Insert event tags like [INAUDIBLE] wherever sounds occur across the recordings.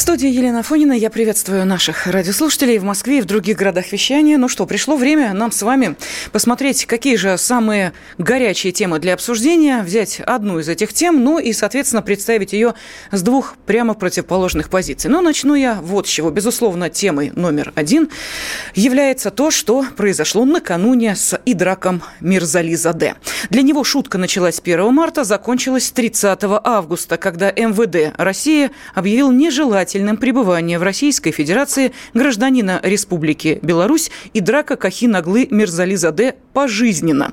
студии Елена Фонина. Я приветствую наших радиослушателей в Москве и в других городах вещания. Ну что, пришло время нам с вами посмотреть, какие же самые горячие темы для обсуждения, взять одну из этих тем, ну и, соответственно, представить ее с двух прямо противоположных позиций. Но начну я вот с чего. Безусловно, темой номер один является то, что произошло накануне с Идраком Мирзализаде. Для него шутка началась 1 марта, закончилась 30 августа, когда МВД России объявил нежелательным длительным пребывания в Российской Федерации гражданина Республики Беларусь и драка Кахинаглы Мирзализаде пожизненно.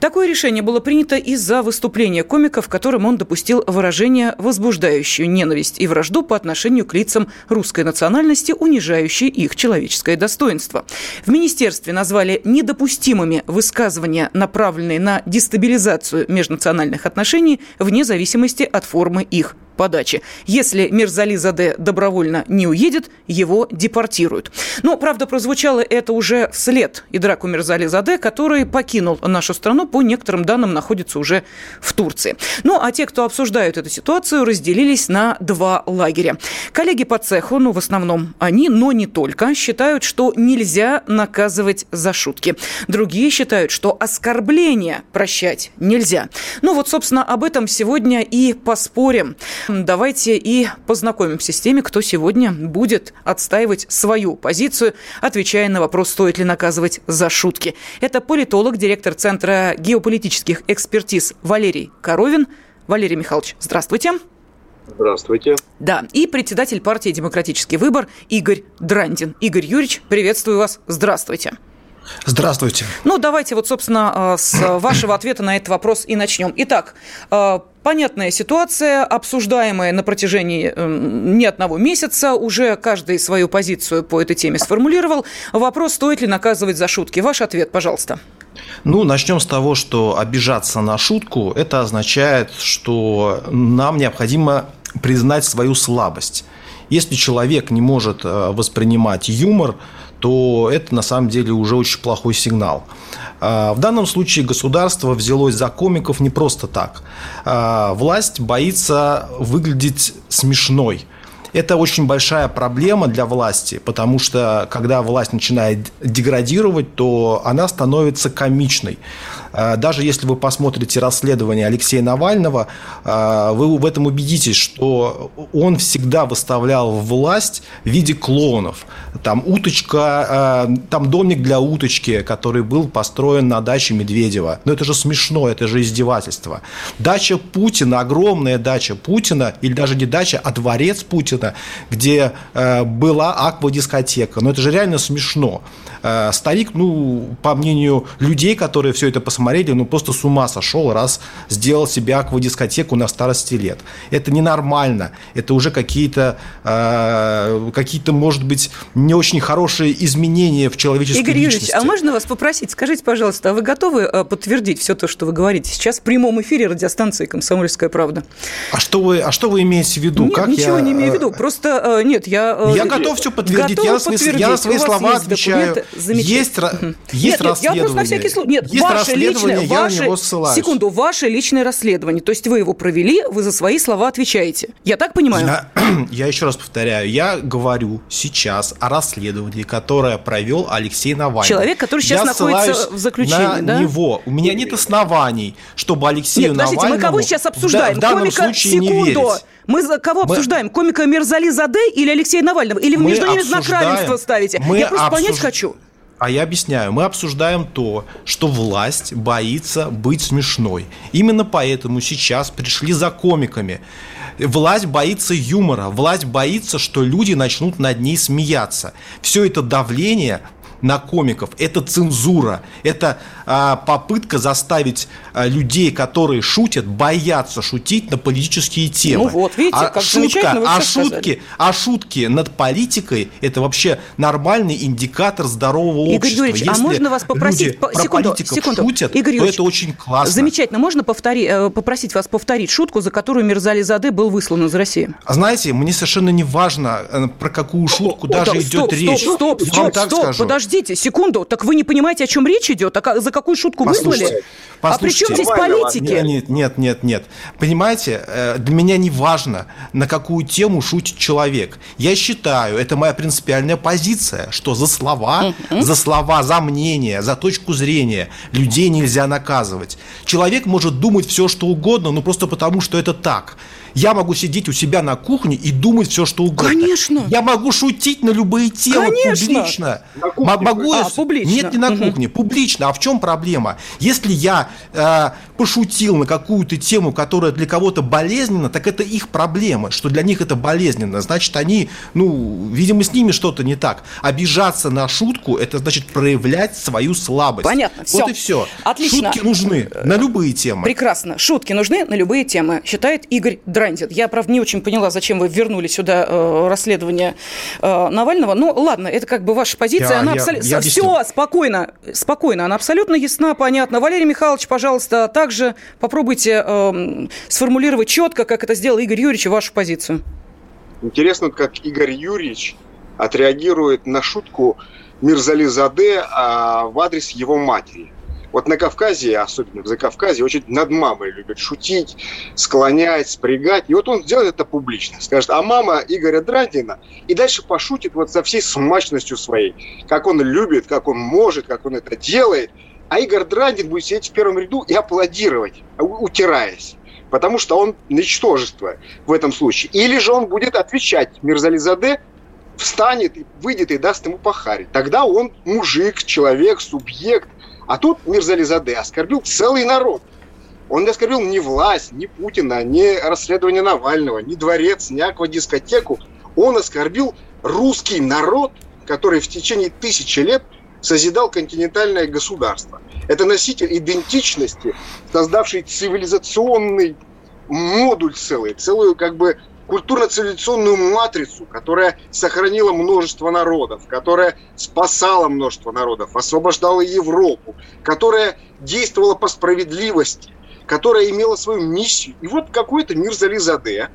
Такое решение было принято из-за выступления комика, в котором он допустил выражение, возбуждающую ненависть и вражду по отношению к лицам русской национальности, унижающие их человеческое достоинство. В министерстве назвали недопустимыми высказывания, направленные на дестабилизацию межнациональных отношений вне зависимости от формы их подачи. Если Мирзали Заде добровольно не уедет, его депортируют. Но, правда, прозвучало это уже вслед Идраку Мирзали Заде, который покинул нашу страну, по некоторым данным, находится уже в Турции. Ну, а те, кто обсуждают эту ситуацию, разделились на два лагеря. Коллеги по цеху, ну, в основном они, но не только, считают, что нельзя наказывать за шутки. Другие считают, что оскорбления прощать нельзя. Ну, вот, собственно, об этом сегодня и поспорим. Давайте и познакомимся с теми, кто сегодня будет отстаивать свою позицию, отвечая на вопрос, стоит ли наказывать за шутки. Это политолог, директор Центра геополитических экспертиз Валерий Коровин. Валерий Михайлович, здравствуйте. Здравствуйте. Да, и председатель партии «Демократический выбор» Игорь Драндин. Игорь Юрьевич, приветствую вас. Здравствуйте. Здравствуйте. Ну, давайте вот, собственно, с вашего ответа на этот вопрос и начнем. Итак, э, Понятная ситуация, обсуждаемая на протяжении э, не одного месяца. Уже каждый свою позицию по этой теме сформулировал. Вопрос, стоит ли наказывать за шутки. Ваш ответ, пожалуйста. Ну, начнем с того, что обижаться на шутку – это означает, что нам необходимо признать свою слабость. Если человек не может э, воспринимать юмор, то это на самом деле уже очень плохой сигнал. А, в данном случае государство взялось за комиков не просто так. А, власть боится выглядеть смешной – это очень большая проблема для власти, потому что когда власть начинает деградировать, то она становится комичной. А, даже если вы посмотрите расследование Алексея Навального, а, вы в этом убедитесь, что он всегда выставлял власть в виде клоунов. Там уточка, а, там домик для уточки, который был построен на даче Медведева. Но это же смешно, это же издевательство. Дача Путина, огромная дача Путина, или даже не дача, а дворец Путина, где была аквадискотека. Но это же реально смешно. Старик, ну, по мнению людей, которые все это посмотрели, ну, просто с ума сошел, раз сделал себе аквадискотеку на старости лет. Это ненормально. Это уже какие-то, э, какие-то, может быть, не очень хорошие изменения в человеческой Игорь личности. Юрьевич, а можно вас попросить, скажите, пожалуйста, а вы готовы э, подтвердить все то, что вы говорите сейчас в прямом эфире радиостанции «Комсомольская правда»? А что вы, а что вы имеете в виду? Нет, как ничего я... не имею в виду. Просто, нет, я... Я готов все подтвердить. Я, на свои, я на свои слова отвечаю. Есть, есть нет, расследование. Нет, я просто на всякий случай. Нет, есть ваше личное, я на него ссылаюсь. Секунду, ваше личное расследование. То есть вы его провели, вы за свои слова отвечаете. Я так понимаю? Я, [CLEARS THROAT] я еще раз повторяю, я говорю сейчас о расследовании, которое провел Алексей Навальный. Человек, который сейчас я находится в заключении, на да? него. У меня нет оснований, чтобы Алексею нет, подождите, Навальному... мы кого сейчас обсуждаем? В данном Комика, случае секунду. не верить. Мы за кого мы... обсуждаем? Комика Мирзали Заде или Алексея Навального? Или вы между ними знак равенства ставите? Мы я просто обсуж... понять хочу. А я объясняю, мы обсуждаем то, что власть боится быть смешной. Именно поэтому сейчас пришли за комиками. Власть боится юмора, власть боится, что люди начнут над ней смеяться. Все это давление на комиков. Это цензура. Это а, попытка заставить а, людей, которые шутят, бояться шутить на политические темы. Ну вот, видите, а как шутка, вы а сказали. шутки, а шутки над политикой – это вообще нормальный индикатор здорового Игорь общества. Юрьевич, а Если можно вас попросить по- секунду, секунду. шутят, Игорь Юрьевич, это очень классно. Замечательно. Можно повтори, э, попросить вас повторить шутку, за которую Мирзали Заде был выслан из России? А знаете, мне совершенно не важно, э, про какую шутку даже Так, идет стоп, речь. Стоп, стоп, Я стоп, вам так стоп, скажу. Подождите, секунду. Так вы не понимаете, о чем речь идет? А за какую шутку Послушайте, выслали? А при чем здесь политики? Нет, нет, нет, нет, нет. Понимаете, э, для меня не важно, на какую тему шутит человек. Я считаю, это моя принципиальная позиция, что за слова, за слова, за мнение, за точку зрения людей нельзя наказывать. Человек может думать все, что угодно, но просто потому, что это так. Я могу сидеть у себя на кухне и думать все, что угодно. Конечно. Я могу шутить на любые темы Конечно. публично. На кухне Могу А, я- публично. Нет, не на кухне, публично. А в чем проблема? Если я э, пошутил на какую-то тему, которая для кого-то болезненна, так это их проблема, что для них это болезненно. Значит, они, ну, видимо, с ними что-то не так. Обижаться на шутку, это значит проявлять свою слабость. Понятно, Вот всё. и все. Отлично. Шутки нужны на любые темы. Прекрасно. Шутки нужны на любые темы, считает Игорь Драндин. Я, правда, не очень поняла, зачем вы вернули сюда э, расследование э, Навального. Ну, ладно, это как бы ваша позиция. Я- она я- абсолютно... я объясню. Все, спокойно, спокойно. Она абсолютно ясна, понятна. Валерий Михайлович, пожалуйста, также попробуйте эм, сформулировать четко, как это сделал Игорь Юрьевич, вашу позицию. Интересно, как Игорь Юрьевич отреагирует на шутку Мирзали Заде а, в адрес его матери. Вот на Кавказе, особенно в Закавказье, очень над мамой любят шутить, склонять, спрягать. И вот он сделает это публично. Скажет, а мама Игоря Драндина и дальше пошутит вот со всей смачностью своей. Как он любит, как он может, как он это делает. А Игорь Драндин будет сидеть в первом ряду и аплодировать, утираясь. Потому что он ничтожество в этом случае. Или же он будет отвечать Мирзализаде, встанет, выйдет и даст ему похарить. Тогда он мужик, человек, субъект. А тут Мирзализаде оскорбил целый народ. Он не оскорбил ни власть, ни Путина, ни расследование Навального, ни дворец, ни аквадискотеку. Он оскорбил русский народ, который в течение тысячи лет созидал континентальное государство. Это носитель идентичности, создавший цивилизационный модуль целый, целую как бы культурно-цивилизационную матрицу, которая сохранила множество народов, которая спасала множество народов, освобождала Европу, которая действовала по справедливости, которая имела свою миссию. И вот какой-то мир Зализаде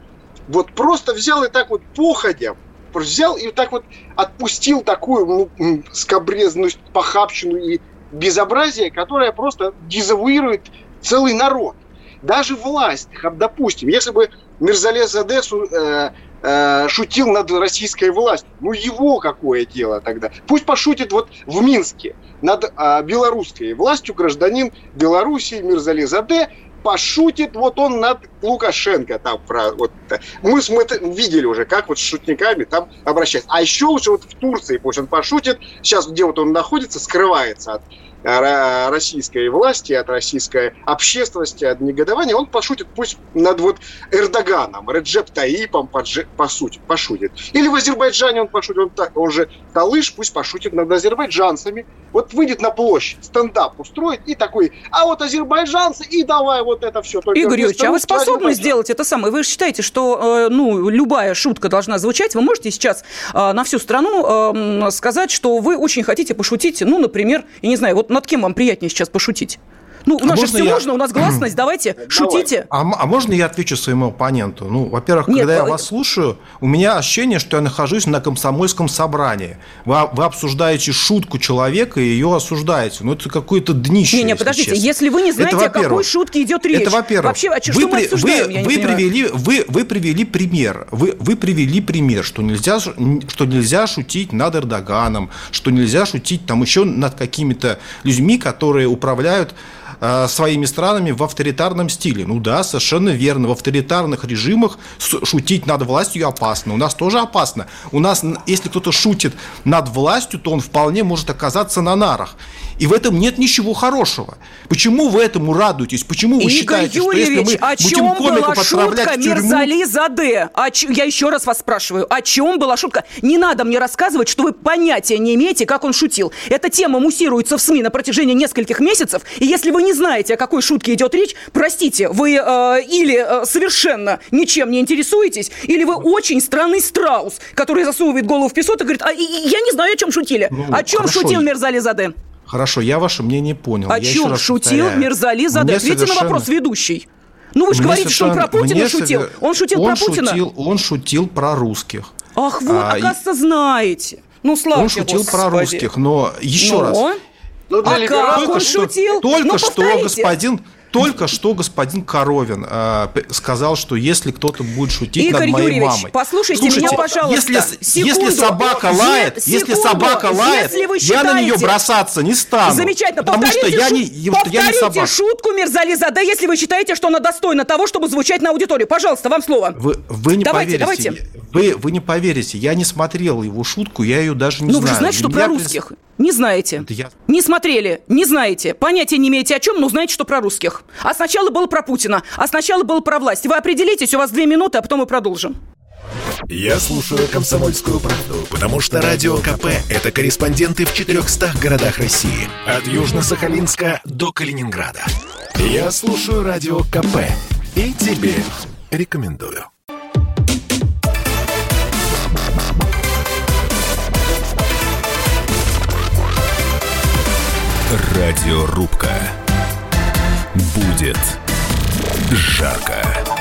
вот просто взял и так вот походя, взял и так вот отпустил такую ну, м, скобрезность, похабщину и безобразие, которое просто дезавуирует целый народ. Даже власть, допустим, если бы Мирзале Задесу э, э, шутил над российской властью, ну его какое дело тогда? Пусть пошутит вот в Минске над э, белорусской властью гражданин Белоруссии Мирзале Заде пошутит вот он над Лукашенко там про вот мы, мы видели уже как вот с шутниками там обращаться а еще лучше вот в Турции пусть он пошутит сейчас где вот он находится скрывается от российской власти от российской общественности от негодования он пошутит пусть над вот Эрдоганом Реджеп Таипом по сути пошутит или в Азербайджане он пошутит он, так, он же Талыш пусть пошутит над азербайджанцами вот выйдет на площадь стендап устроит и такой а вот азербайджанцы и давай вот это все только Игорь Юрьевич, а вы способны сделать это самое? Вы же считаете, что э, ну, любая шутка должна звучать? Вы можете сейчас э, на всю страну э, сказать, что вы очень хотите пошутить, ну, например, я не знаю, вот над кем вам приятнее сейчас пошутить? Ну, у нас же можно все я- можно, у нас гласность, давайте, [CLEARS THROAT] шутите. А, а можно я отвечу своему оппоненту? Ну, во-первых, Нет, когда я э, вас слушаю, у меня ощущение, что я нахожусь на комсомольском собрании. Вы, вы обсуждаете шутку человека и ее осуждаете. Ну, это какое-то днище. Не-не, если подождите, честно. если вы не Это знаете, о какой шутке идет речь. Это во-первых. Вообще, а чё- вы, что мы при- обсуждаем, вы, я не вы понимаю. привели, вы, вы привели пример. Вы, вы привели пример, что нельзя, что нельзя шутить над Эрдоганом, что нельзя шутить там еще над какими-то людьми, которые управляют э, своими странами в авторитарном стиле. Ну да, совершенно верно. В авторитарных режимах шутить над властью опасно. У нас тоже опасно. У нас, если кто-то шутит над властью, то он вполне может оказаться на нарах. И в этом нет ничего хорошего. Почему вы этому радуетесь? Почему вы Игорь считаете, Юрьевич, что если мы о будем чем комиков была отправлять шутка в тюрьму... Мирзали Заде? О ч- Я еще раз вас спрашиваю, о чем была шутка? Не надо мне рассказывать, что вы понятия не имеете, как он шутил. Эта тема муссируется в СМИ на протяжении нескольких месяцев, и если вы не знаете, о какой шутке идет речь, простите, вы э, или э, совершенно ничем не интересуетесь, или вы очень странный страус, который засовывает голову в песок и говорит, а, и я не знаю, о чем шутили. Ну, о чем хорошо. шутил Мирзали Заде? Хорошо, я ваше мнение понял. О Я чем шутил повторяю. Мирзали Заде? Мне Ответьте на совершенно- вопрос ведущий. Ну вы же мне говорите, что он про Путина мне шутил. сове- Он шутил он про Путина? Шутил, он шутил про русских. Ах, вот, А, и- оказывается, знаете. Ну, слава он шутил про русских, но еще Но? раз. Ну, А как он что, шутил? Только Ну, что господин только что господин Коровин э, сказал, что если кто-то будет шутить Игорь над моей Юрьевич, мамой. послушайте меня, пожалуйста. Если, Секунду. если собака лает, если секунду. собака лает, Если вы я на нее считаете- бросаться не стану. Замечательно. Потому что я не, я- я не повторите собака. шутку Мирзали Заде, если вы считаете, что она достойна того, чтобы звучать на аудиторию. Пожалуйста, вам слово. Вы, вы не Давайте, поверите. давайте. Вы, вы не поверите. Я не смотрел его шутку, я ее даже не ну, знаю. вы же знаете, что про русских. Не знаете. Я- Не смотрели, не знаете. Понятия не имеете о чем, но знаете, что про русских. А сначала было про Путина, а сначала было про власть. Вы определитесь, у вас две минуты, а потом мы продолжим. Я слушаю «Комсомольскую правду», потому что «Радио КП» — это корреспонденты в 400 городах России. От Южно-Сахалинска до Калининграда. Я слушаю «Радио КП» и тебе рекомендую. Радиорубка. Будет жарко.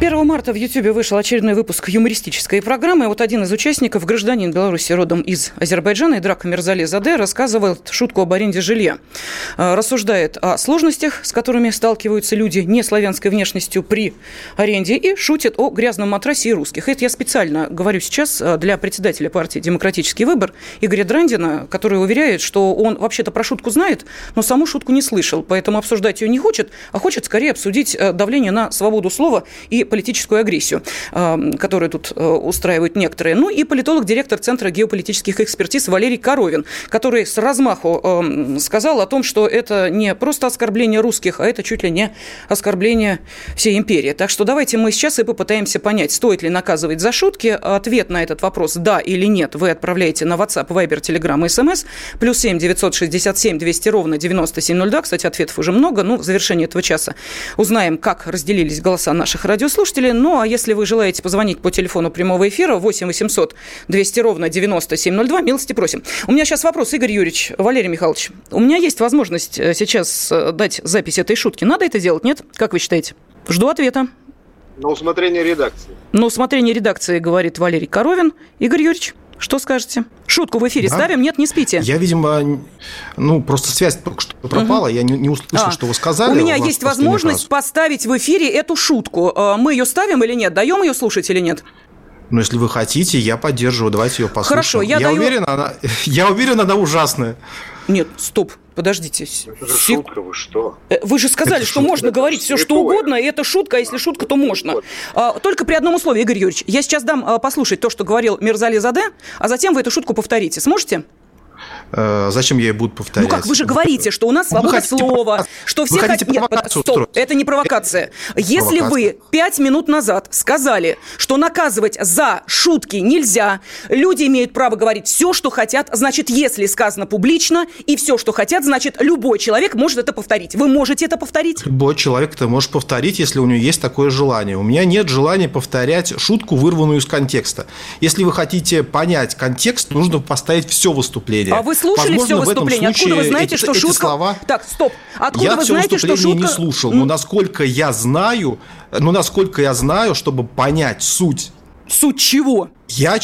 1 марта в Ютьюбе вышел очередной выпуск юмористической программы. Вот один из участников, гражданин Беларуси родом из Азербайджана, Идрак Мирзали Заде, рассказывал шутку об аренде жилья. Э, Рассуждает о сложностях, с которыми сталкиваются люди не славянской внешностью при аренде, и шутит о грязном матрасе и русских. Это я специально говорю сейчас э, для председателя партии «Демократический выбор» Игоря Драндина, который уверяет, что он вообще-то про шутку знает, но саму шутку не слышал, поэтому обсуждать ее не хочет, а хочет скорее обсудить э, давление на свободу слова и политическую агрессию, э, которую тут э, устраивают некоторые. Ну и политолог, директор Центра геополитических экспертиз Валерий Коровин, который с размаху э, сказал о том, что это не просто оскорбление русских, а это чуть ли не оскорбление всей империи. Так что давайте мы сейчас и попытаемся понять, стоит ли наказывать за шутки. Ответ на этот вопрос «да» или «нет» вы отправляете на WhatsApp, Viber, Telegram SMS. Плюс 7 967 200 ровно 9702. Кстати, ответов уже много. Ну, в завершении этого часа узнаем, как разделились голоса наших радиослушателей. Ну, а если вы желаете позвонить по телефону прямого эфира 8 800 200 ровно 9702, милости просим. У меня сейчас вопрос, Игорь Юрьевич, Валерий Михайлович. У меня есть возможность э, сейчас э, дать запись этой шутки. Надо это делать, нет? Как вы считаете? Жду ответа. На усмотрение редакции. На усмотрение редакции говорит Валерий Коровин. Игорь Юрьевич, что скажете? Шутку в эфире Да. ставим? Нет, не спите. Я, видимо, ну, просто связь только что пропала, я не, не услышал, А, что вы сказали. У меня вас есть возможность раз. поставить в эфире эту шутку. Э, Мы ее ставим или нет? Даем ее слушать или нет? Ну, если вы хотите, я поддерживаю, давайте ее послушаем. Хорошо, я даю- уверен, она, [LAUGHS] я уверен, она ужасная. Нет, стоп, подождите. Это же Сек- шутка, вы что? Э, Вы же сказали, Это что шутка. можно Это говорить все, что угодно, и это шутка, а если шутка, то можно. А, Только при одном условии, Игорь Юрьевич. Я сейчас дам а, послушать то, что говорил Мирзали Заде, а затем вы эту шутку повторите. Сможете? Э, зачем я ее буду повторять? Ну как, вы же говорите, что у нас свобода слова, что все хотите хот- Нет, стоп, это не провокация. Если вы пять минут назад сказали, что наказывать за шутки нельзя, люди имеют право говорить все, что хотят, значит, если сказано публично, и все, что хотят, значит, любой человек может это повторить. Вы можете это повторить? Любой человек это может повторить, если у него есть такое желание. У меня нет желания повторять шутку, вырванную из контекста. Если вы хотите понять контекст, нужно поставить все выступление. А вы слушали Возможно, все выступление? Откуда вы знаете, эти- что эти шутка... слова- Так, стоп. Откуда я вы все знаете, что выступление шутка... не слушал, но насколько я знаю, ну насколько я знаю, чтобы понять суть, Суть чего? я,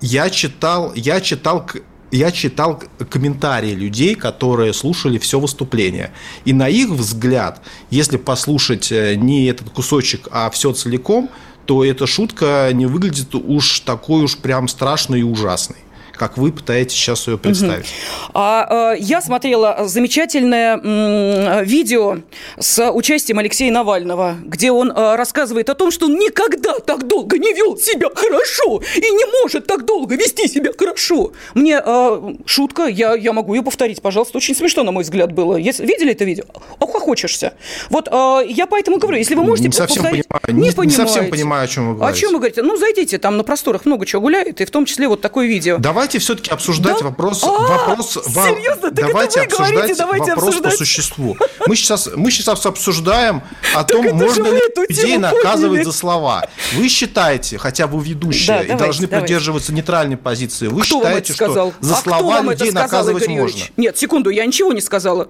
я читал, я читал, я читал комментарии людей, которые слушали все выступление. И на их взгляд, если послушать э, не этот кусочек, а все целиком, то эта шутка не выглядит уж такой уж прям страшной и ужасной как вы пытаетесь сейчас ее представить. Угу. А, э, я смотрела замечательное м, видео с участием Алексея Навального, где он э, рассказывает о том, что он никогда так долго не вел себя хорошо и не может так долго вести себя хорошо. Мне э, шутка, я, я могу ее повторить, пожалуйста, очень смешно, на мой взгляд, было. Если, видели это видео? Охохочешься. Вот э, я поэтому говорю, если вы можете не совсем повторить... Понимаю, не, не, не совсем понимаю, о чем вы говорите. О чем вы говорите? Ну, зайдите, там на просторах много чего гуляет, и в том числе вот такое видео. Давайте все-таки обсуждать да? вопрос... А, вопрос серьезно? Так давайте это вы обсуждать говорите, давайте вопрос обсуждать. по существу. Мы сейчас, мы сейчас обсуждаем о [LAUGHS] том, можно ли людей наказывать за слова. Вы считаете, хотя вы ведущие, и должны придерживаться нейтральной позиции, вы считаете, что за а слова людей наказывать можно? Нет, секунду, я ничего не сказала.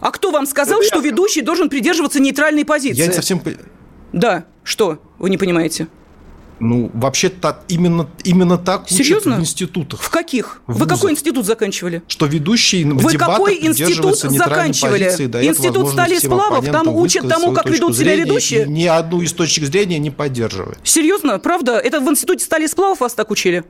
А кто вам сказал, что ведущий должен придерживаться нейтральной позиции? Я не совсем... Да, что? Вы не понимаете? Ну, вообще-то именно, именно так Серьезно? учат в институтах. В каких? В Вы какой институт заканчивали? Что ведущий в Вы какой институт заканчивали? Позиции, институт стали сплавов, там учат тому, как ведут себя ведущие? Ни одну из точек зрения не поддерживает. Серьезно? Правда? Это в институте стали сплавов вас так учили?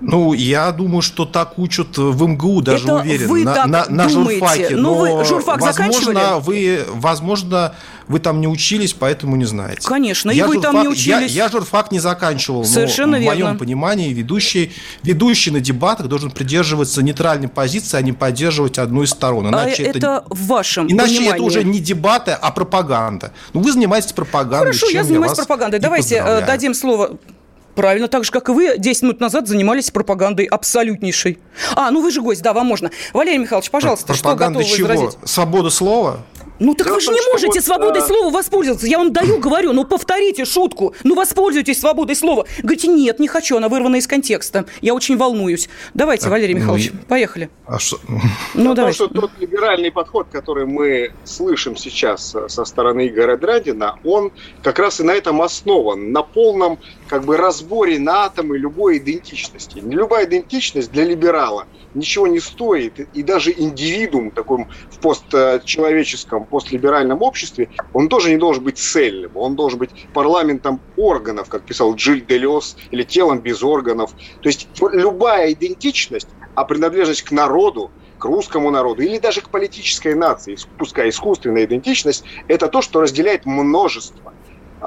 Ну, я думаю, что так учат в МГУ, даже Это уверен, вы на, так на, на думаете. журфаке. Ну, Но, вы журфак возможно, вы, возможно, вы там не учились, поэтому не знаете. Конечно, я и вы журфак, там не учились. Я, я журфак не заканчивал, Совершенно но верно. в моем понимании ведущий, ведущий на дебатах должен придерживаться нейтральной позиции, а не поддерживать одну из сторон. Иначе а это, это в вашем Иначе понимании. это уже не дебаты, а пропаганда. Ну, вы занимаетесь пропагандой. Хорошо, я занимаюсь пропагандой. Давайте э, дадим слово Правильно, так же, как и вы 10 минут назад занимались пропагандой абсолютнейшей. А, ну вы же гость, да, вам можно. Валерий Михайлович, пожалуйста, Пропаганда что готовы чего? возразить? Свобода слова? Ну так Дело вы же не можете вот, свободой а... слова воспользоваться. Я вам даю, [CLEARS THROAT] говорю, ну повторите шутку. Ну воспользуйтесь свободой слова. Говорите, нет, не хочу, она вырвана из контекста. Я очень волнуюсь. Давайте, а, Валерий Михайлович, ну, поехали. А что? Ну, давайте. что тот либеральный подход, который мы слышим сейчас со стороны Игоря Драндина, он как раз и на этом основан, на полном как бы разборе на атомы любой идентичности. Любая идентичность для либерала ничего не стоит, и даже индивидуум таком в постчеловеческом, постлиберальном обществе, он тоже не должен быть цельным, он должен быть парламентом органов, как писал Джиль Делес, или телом без органов. То есть любая идентичность, а принадлежность к народу, к русскому народу или даже к политической нации, пускай искусственная идентичность, это то, что разделяет множество.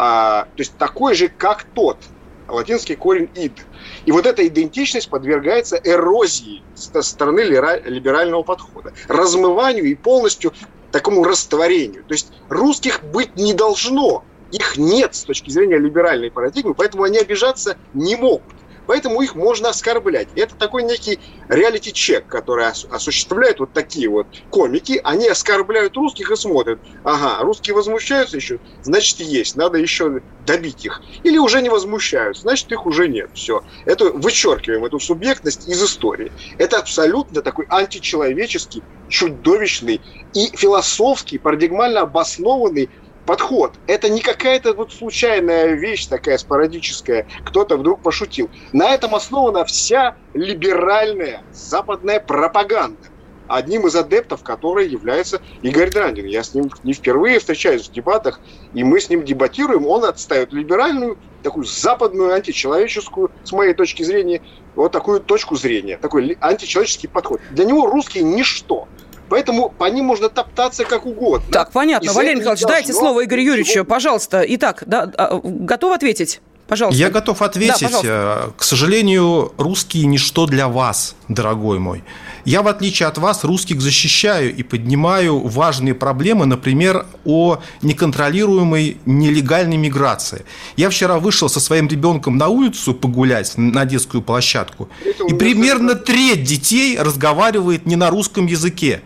А, то есть такой же, как тот, латинский корень «ид». И вот эта идентичность подвергается эрозии со стороны либерального подхода, размыванию и полностью такому растворению. То есть русских быть не должно, их нет с точки зрения либеральной парадигмы, поэтому они обижаться не могут. Поэтому их можно оскорблять. Это такой некий реалити-чек, который осуществляют вот такие вот комики. Они оскорбляют русских и смотрят. Ага, русские возмущаются еще, значит есть, надо еще добить их. Или уже не возмущаются, значит их уже нет. Все. Это вычеркиваем эту субъектность из истории. Это абсолютно такой античеловеческий, чудовищный и философский, парадигмально обоснованный подход. Это не какая-то вот случайная вещь такая спорадическая, кто-то вдруг пошутил. На этом основана вся либеральная западная пропаганда одним из адептов которой является Игорь Драндин. Я с ним не впервые встречаюсь в дебатах, и мы с ним дебатируем. Он отстает либеральную, такую западную, античеловеческую, с моей точки зрения, вот такую точку зрения, такой античеловеческий подход. Для него русские – ничто. Поэтому по ним можно топтаться как угодно. Так, понятно. Валерий Михайлович, дайте слово Игорю Юрьевичу, пожалуйста. Итак, да, а, готов ответить? Пожалуйста. Я готов ответить. Да, К сожалению, русские ничто для вас, дорогой мой. Я, в отличие от вас, русских защищаю и поднимаю важные проблемы, например, о неконтролируемой нелегальной миграции. Я вчера вышел со своим ребенком на улицу погулять, на детскую площадку, и примерно треть детей разговаривает не на русском языке.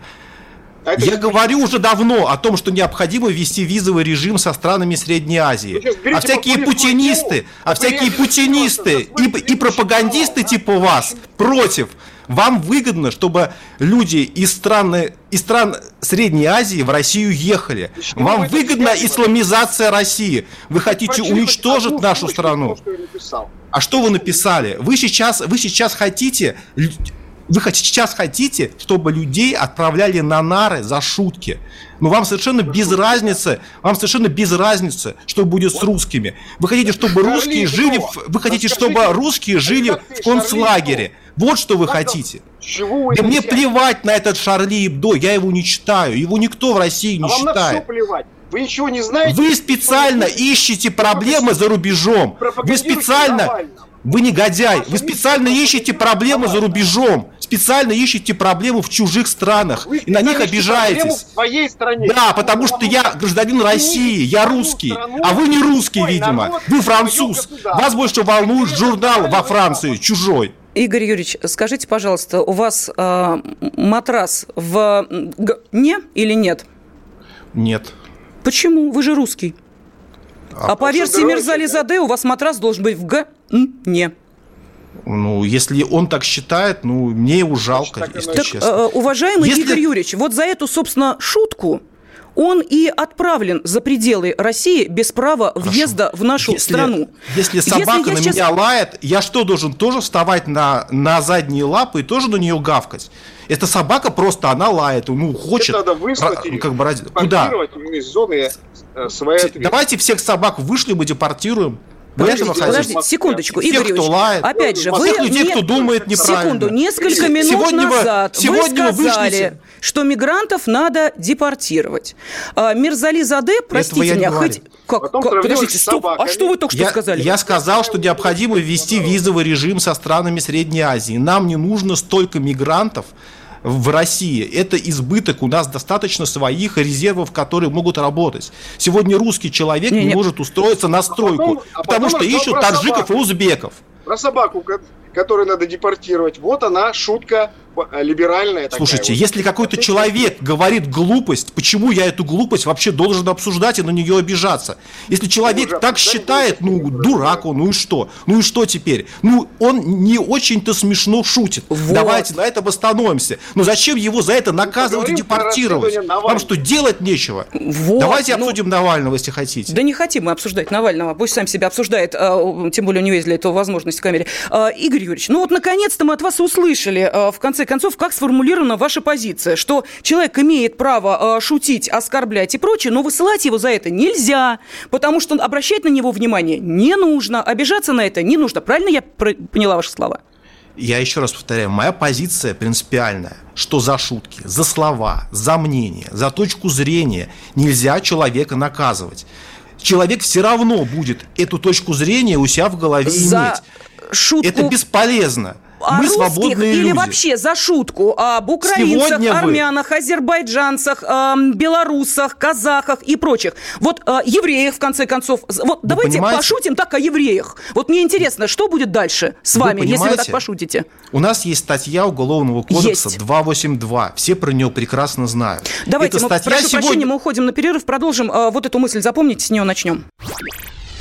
А Я говорю уже давно о том, что необходимо ввести визовый режим со странами Средней Азии. А всякие путинисты, а всякие путинисты и, и пропагандисты типа вас против вам выгодно, чтобы люди из стран, из стран Средней Азии в Россию ехали. Почему Вам выгодна исламизация России. Вы хотите Почему уничтожить нашу страну. А что вы написали? Вы сейчас, вы сейчас хотите вы сейчас хотите, чтобы людей отправляли на нары за шутки. Но вам совершенно без разницы, вам совершенно без разницы, что будет с русскими. Вы хотите, чтобы русские жили, вы хотите, чтобы русские жили в концлагере. Вот что вы хотите. Чего да мне плевать на этот Шарли Ибдо, я его не читаю. Его никто в России не а читает. Вам на все плевать. Вы ничего не знаете? Вы специально ищете проблемы за рубежом. Вы специально... Вы негодяй. Вы специально ищете проблемы за рубежом. Специально ищете проблемы в чужих странах. И на них обижаетесь. В своей стране. Да, потому что я гражданин России, я русский. А вы не русский, видимо. Вы француз. Вас больше волнует журнал во Франции, чужой. Игорь Юрьевич, скажите, пожалуйста, у вас э, матрас в не или нет? Нет. Почему? Вы же русский. А, а по версии Мирзали Заде у вас матрас должен быть в Г, не. Ну, если он так считает, ну, мне его жалко, Значит, если так, честно. Э, уважаемый если... Игорь Юрьевич, вот за эту, собственно, шутку он и отправлен за пределы России без права Хорошо. въезда в нашу если, страну. Если собака если на сейчас... меня лает, я что, должен тоже вставать на, на задние лапы и тоже на нее гавкать? Эта собака просто, она лает, ну, хочет... Это надо выслать как бы, куда? из зоны э, своей Давайте всех собак вышли, мы депортируем. Подождите, подождите, секундочку, Игорь Юрьевич. Кто лает. Опять же, вы людей, не... кто думает неправильно. Секунду, несколько минут сегодня назад вы, сегодня вы сказали, что мигрантов надо депортировать. А, Мирзали Заде, простите меня, хоть... Как, как, подождите, стоп, а что вы только что я, сказали? Я сказал, что необходимо ввести визовый режим со странами Средней Азии. Нам не нужно столько мигрантов, в России. Это избыток. У нас достаточно своих резервов, которые могут работать. Сегодня русский человек не, не может устроиться на стройку, а потом, а потому что ищут таджиков и узбеков. Про собаку, которую надо депортировать. Вот она, шутка либеральная Слушайте, такая. если какой-то человек говорит глупость, почему я эту глупость вообще должен обсуждать и на нее обижаться? Если человек так считает, ну, дурак он, ну и что? Ну и что теперь? Ну, он не очень-то смешно шутит. Вот. Давайте на этом остановимся. Но зачем его за это наказывать и депортировать? Вам что, делать нечего? Вот. Давайте ну, обсудим Навального, если хотите. Да не хотим мы обсуждать Навального. Пусть сам себя обсуждает, а, тем более у него есть для этого возможность в камере. А, Игорь Юрьевич, ну вот наконец-то мы от вас услышали а, в конце конце концов, как сформулирована ваша позиция, что человек имеет право э, шутить, оскорблять и прочее, но высылать его за это нельзя, потому что обращать на него внимание не нужно, обижаться на это не нужно. Правильно я поняла ваши слова? Я еще раз повторяю, моя позиция принципиальная, что за шутки, за слова, за мнение, за точку зрения нельзя человека наказывать. Человек все равно будет эту точку зрения у себя в голове за иметь. Шутку... Это бесполезно о мы русских или люди. вообще за шутку об украинцах, Сегодня армянах, вы... азербайджанцах, э, белорусах, казахах и прочих. Вот э, евреях, в конце концов. Вот вы давайте понимаете? пошутим так о евреях. Вот мне интересно, что будет дальше с вами, вы если вы так пошутите? У нас есть статья Уголовного кодекса есть. 282. Все про нее прекрасно знают. Давайте, Эта мы, статья прошу сегодня... прощения, мы уходим на перерыв, продолжим. Э, вот эту мысль запомните, с нее начнем.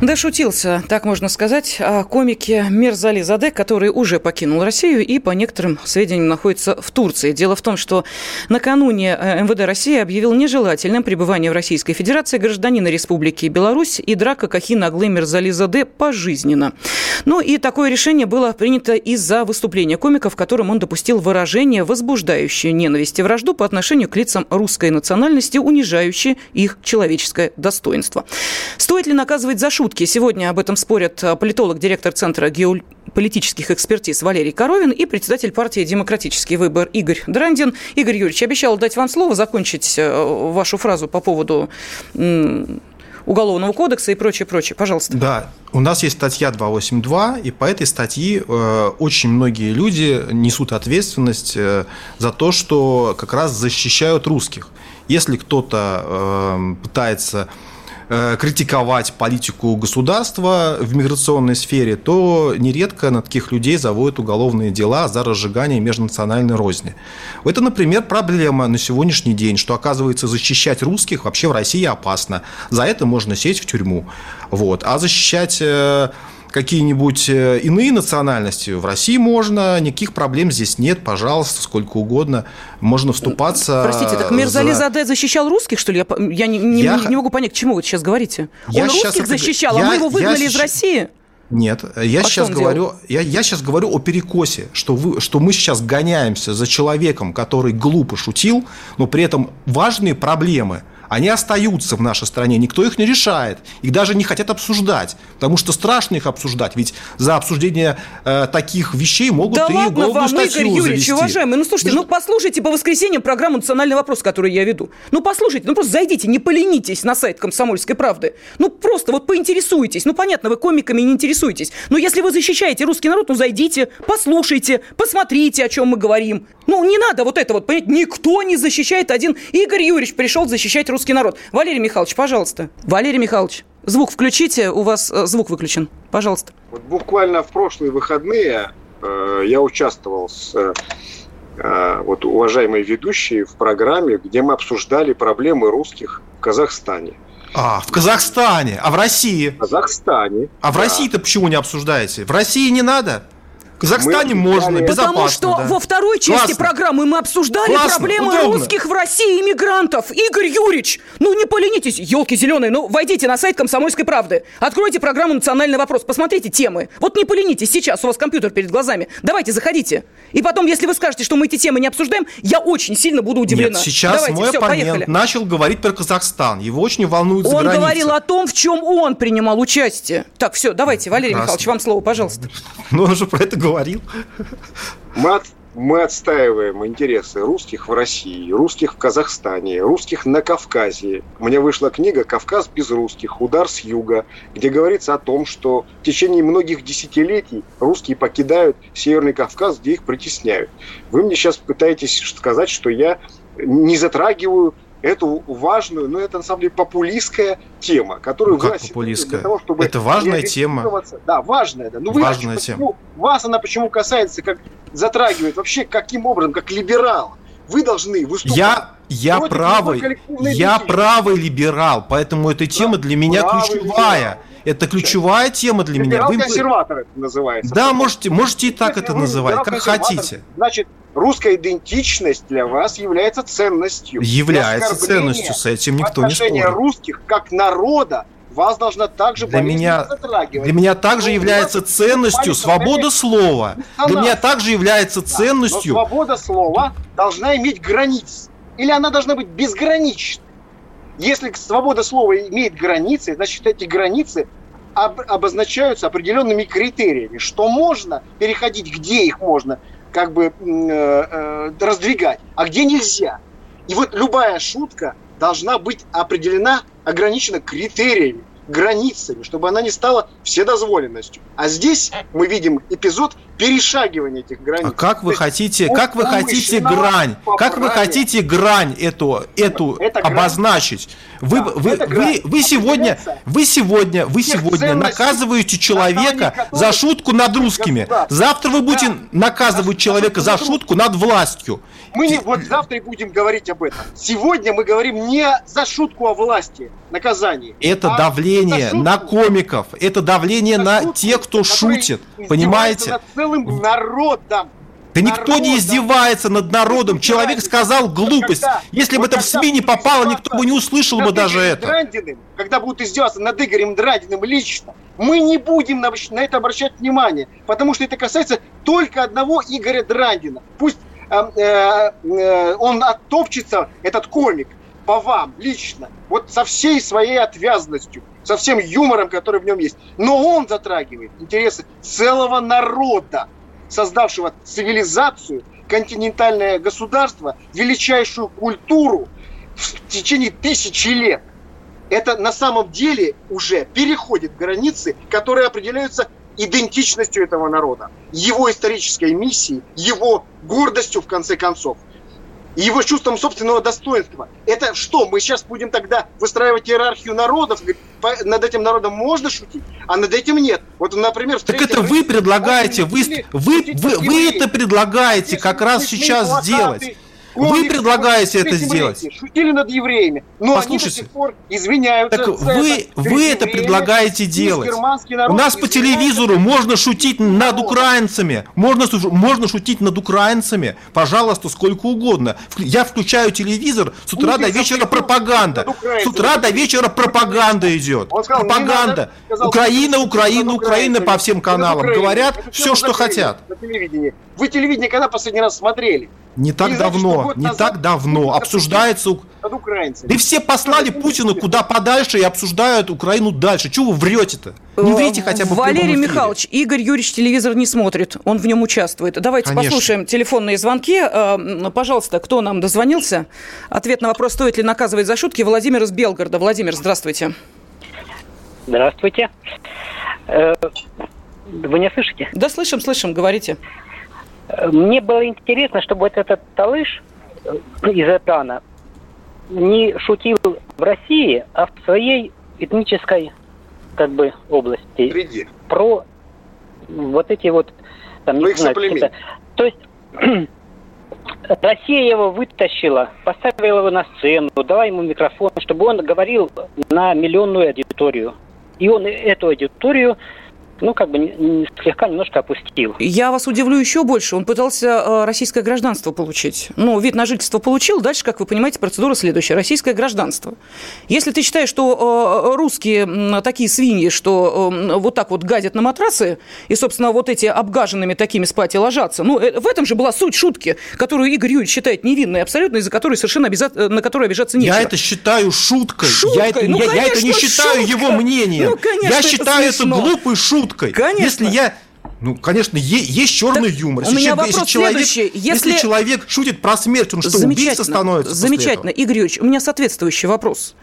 Дошутился, так можно сказать, о комике Мирзали Заде, который уже покинул Россию и, по некоторым сведениям, находится в Турции. Дело в том, что накануне э, МВД России объявил нежелательным пребывание в Российской Федерации гражданина Республики Беларусь и драка Кахина Аглы Мирзали Заде пожизненно. Ну и такое решение было принято из-за выступления комика, в котором он допустил выражение, возбуждающее ненависть и вражду по отношению к лицам русской национальности, унижающее их человеческое достоинство. Стоит ли наказывать за шутку? Шутки. Сегодня об этом спорят э, политолог, директор Центра геополитических экспертиз Валерий Коровин и председатель партии «Демократический выбор» Игорь Драндин. Игорь Юрьевич, обещал дать вам слово, закончить э, вашу фразу по поводу Уголовного кодекса и прочее, прочее. Пожалуйста. Да, у нас есть статья 282, и по этой статье э, очень многие люди несут ответственность э, за то, что как раз защищают русских. Если кто-то э, пытается критиковать политику государства в миграционной сфере, то нередко на таких людей заводят уголовные дела за разжигание межнациональной розни. Это, например, проблема на сегодняшний день, что, оказывается, защищать русских вообще в России опасно. За это можно сесть в тюрьму. Вот. А защищать э, какие-нибудь э, иные национальности, в России можно, никаких проблем здесь нет, пожалуйста, сколько угодно, можно вступаться. Простите, так Мирзали за... Заде защищал русских, что ли? Я, я, не, не, я... не могу понять, к чему вы сейчас говорите. Я Он русских это... защищал, а я... а мы его выгнали я... из России? Нет, я а сейчас говорю, я, я сейчас говорю о перекосе, что, вы, что мы сейчас гоняемся за человеком, который глупо шутил, но при этом важные проблемы – они остаются в нашей стране, никто их не решает, их даже не хотят обсуждать, потому что страшно их обсуждать, ведь за обсуждение э, таких вещей могут да и ладно вам, Игорь Юрьевич, завести. уважаемый, ну слушайте, ну послушайте по воскресеньям программу «Национальный вопрос», который я веду. Ну послушайте, ну просто зайдите, не поленитесь на сайт «Комсомольской правды». Ну просто вот поинтересуйтесь. Ну понятно, вы комиками не интересуетесь. Но если вы защищаете русский народ, ну зайдите, послушайте, посмотрите, о чем мы говорим. Ну не надо вот это вот, понимаете, никто не защищает один. Игорь Юрьевич пришел защищать русский русский народ. Валерий Михайлович, пожалуйста. Валерий Михайлович, звук включите, у вас э, звук выключен. Пожалуйста. Вот буквально в прошлые выходные э, я участвовал с э, э, вот уважаемой ведущей в программе, где мы обсуждали проблемы русских в Казахстане. А, в Казахстане, а в России? В Казахстане. А в да. России-то почему не обсуждаете? В России не надо? В Казахстане мы можно, безопасно. Потому что да. во второй части Классно. программы мы обсуждали Классно, проблемы удобно. русских в России иммигрантов. Игорь Юрьевич, ну не поленитесь, елки зеленые, ну войдите на сайт Комсомольской правды, откройте программу «Национальный вопрос», посмотрите темы. Вот не поленитесь, сейчас у вас компьютер перед глазами. Давайте, заходите. И потом, если вы скажете, что мы эти темы не обсуждаем, я очень сильно буду удивлена. Нет, сейчас Давайте, мой все, оппонент поехали. начал говорить про Казахстан. Его очень волнует Он граница. говорил о том, в чем он принимал участие. Так, все, давайте, Валерий Прекрасно. Михайлович, вам слово, пожалуйста. Ну, он же про это говорил. Мы, от, мы отстаиваем интересы русских в России, русских в Казахстане, русских на Кавказе. У меня вышла книга «Кавказ без русских. Удар с юга», где говорится о том, что в течение многих десятилетий русские покидают Северный Кавказ, где их притесняют. Вы мне сейчас пытаетесь сказать, что я не затрагиваю эту важную, но это на самом деле популистская тема, которую ну, как популистская? Для того, чтобы это важная тема. Да, важная, да. Ну, вы важная знаете, тема. вас она почему касается, как затрагивает вообще каким образом, как либерал. Вы должны выступать. Я, я правый, я правый либерал, поэтому эта тема для меня ключевая. Либерал. Это ключевая тема для меня. Вы... консерватор это называется. Да, можете, можете и так это называть, как хотите. Значит, русская идентичность для вас является ценностью. Является ценностью, с этим никто не спорит. Отношение русских как народа вас должна также для меня, затрагивать. Для меня также но является ценностью свобода слова. Для меня также является ценностью... Но свобода слова должна иметь границы. Или она должна быть безграничной. Если свобода слова имеет границы, значит, эти границы об, обозначаются определенными критериями, что можно переходить, где их можно как бы э, э, раздвигать, а где нельзя. И вот любая шутка должна быть определена, ограничена критериями границами, чтобы она не стала вседозволенностью. А здесь мы видим эпизод перешагивания этих границ. А как вы хотите, как вы хотите грань, как вы хотите грань эту, эту это обозначить? Вы, да, вы, вы, вы сегодня, вы сегодня, вы сегодня наказываете человека за шутку над русскими. Завтра вы будете наказывать человека за шутку над властью. Мы не, вот завтра и будем говорить об этом. Сегодня мы говорим не за шутку о власти, наказании. Это а давление на комиков, это давление на, на тех, кто шутит, понимаете? Целым народом. Да никто не издевается над народом. Человек сказал глупость. Когда, Если бы это в СМИ не попало, никто бы не услышал бы даже это. Драндиным, когда будут издеваться над Игорем Драндиным лично, мы не будем на, на это обращать внимание, потому что это касается только одного Игоря Драндина. Пусть Эм, э, э, он оттопчется, этот комик, по вам лично, вот со всей своей отвязностью, со всем юмором, который в нем есть. Но он затрагивает интересы целого народа, создавшего цивилизацию, континентальное государство, величайшую культуру в течение тысячи лет. Это на самом деле уже переходит границы, которые определяются идентичностью этого народа, его исторической миссией, его гордостью, в конце концов, его чувством собственного достоинства. Это что, мы сейчас будем тогда выстраивать иерархию народов? Над этим народом можно шутить, а над этим нет. Вот, например, Так это вы предлагаете, вы, вы, вы, вы это предлагаете как раз сейчас сделать. Вы предлагаете это сделать. Шутили над евреями. Но Послушайте, они до сих пор извиняются. Так вы, вы это предлагаете делать. У нас по телевизору можно шутить над украинцами. Можно, можно шутить над украинцами. Пожалуйста, сколько угодно. Я включаю телевизор, с утра до вечера пропаганда. С утра до вечера пропаганда идет. Пропаганда. Украина, Украина, Украина по всем каналам. Говорят все, что хотят. Вы телевидение когда последний раз смотрели? Не так Или давно, значит, не так давно. Обсуждается... Над украинцами. И все послали Путина куда подальше и обсуждают Украину дальше. Чего вы врете-то? Не врите хотя бы Валерий Михайлович, Игорь Юрьевич телевизор не смотрит, он в нем участвует. Давайте Конечно. послушаем телефонные звонки. Э, пожалуйста, кто нам дозвонился? Ответ на вопрос, стоит ли наказывать за шутки, Владимир из Белгорода. Владимир, здравствуйте. Здравствуйте. Э, вы не слышите? Да, слышим, слышим, говорите. Мне было интересно, чтобы вот этот талыш э, из Ирана не шутил в России, а в своей этнической как бы области. Среди. Про вот эти вот там, не знаю, это. То есть [CLEARS THROAT] Россия его вытащила, поставила его на сцену, дала ему микрофон, чтобы он говорил на миллионную аудиторию. И он эту аудиторию ну, как бы слегка немножко опустил. Я вас удивлю еще больше. Он пытался э, российское гражданство получить. Ну, вид на жительство получил. Дальше, как вы понимаете, процедура следующая. Российское гражданство. Если ты считаешь, что э, русские такие свиньи, что э, вот так вот гадят на матрасы, и, собственно, вот эти обгаженными такими спать и ложатся, ну, в этом же была суть шутки, которую Игорь Юрьевич считает невинной абсолютно, из-за которой совершенно обяза... на которую обижаться нечего. Я это считаю шуткой. шуткой. Я, это, ну, я, конечно, я это не считаю шутка. его мнением. Ну, конечно, я считаю это, это глупой шуткой шуткой. Конечно. Если я ну, конечно, есть черный так юмор. У меня вопрос если человек, следующий. Если... если человек шутит про смерть, он что, убийца становится Замечательно. Игорь Юрьевич, у меня соответствующий вопрос.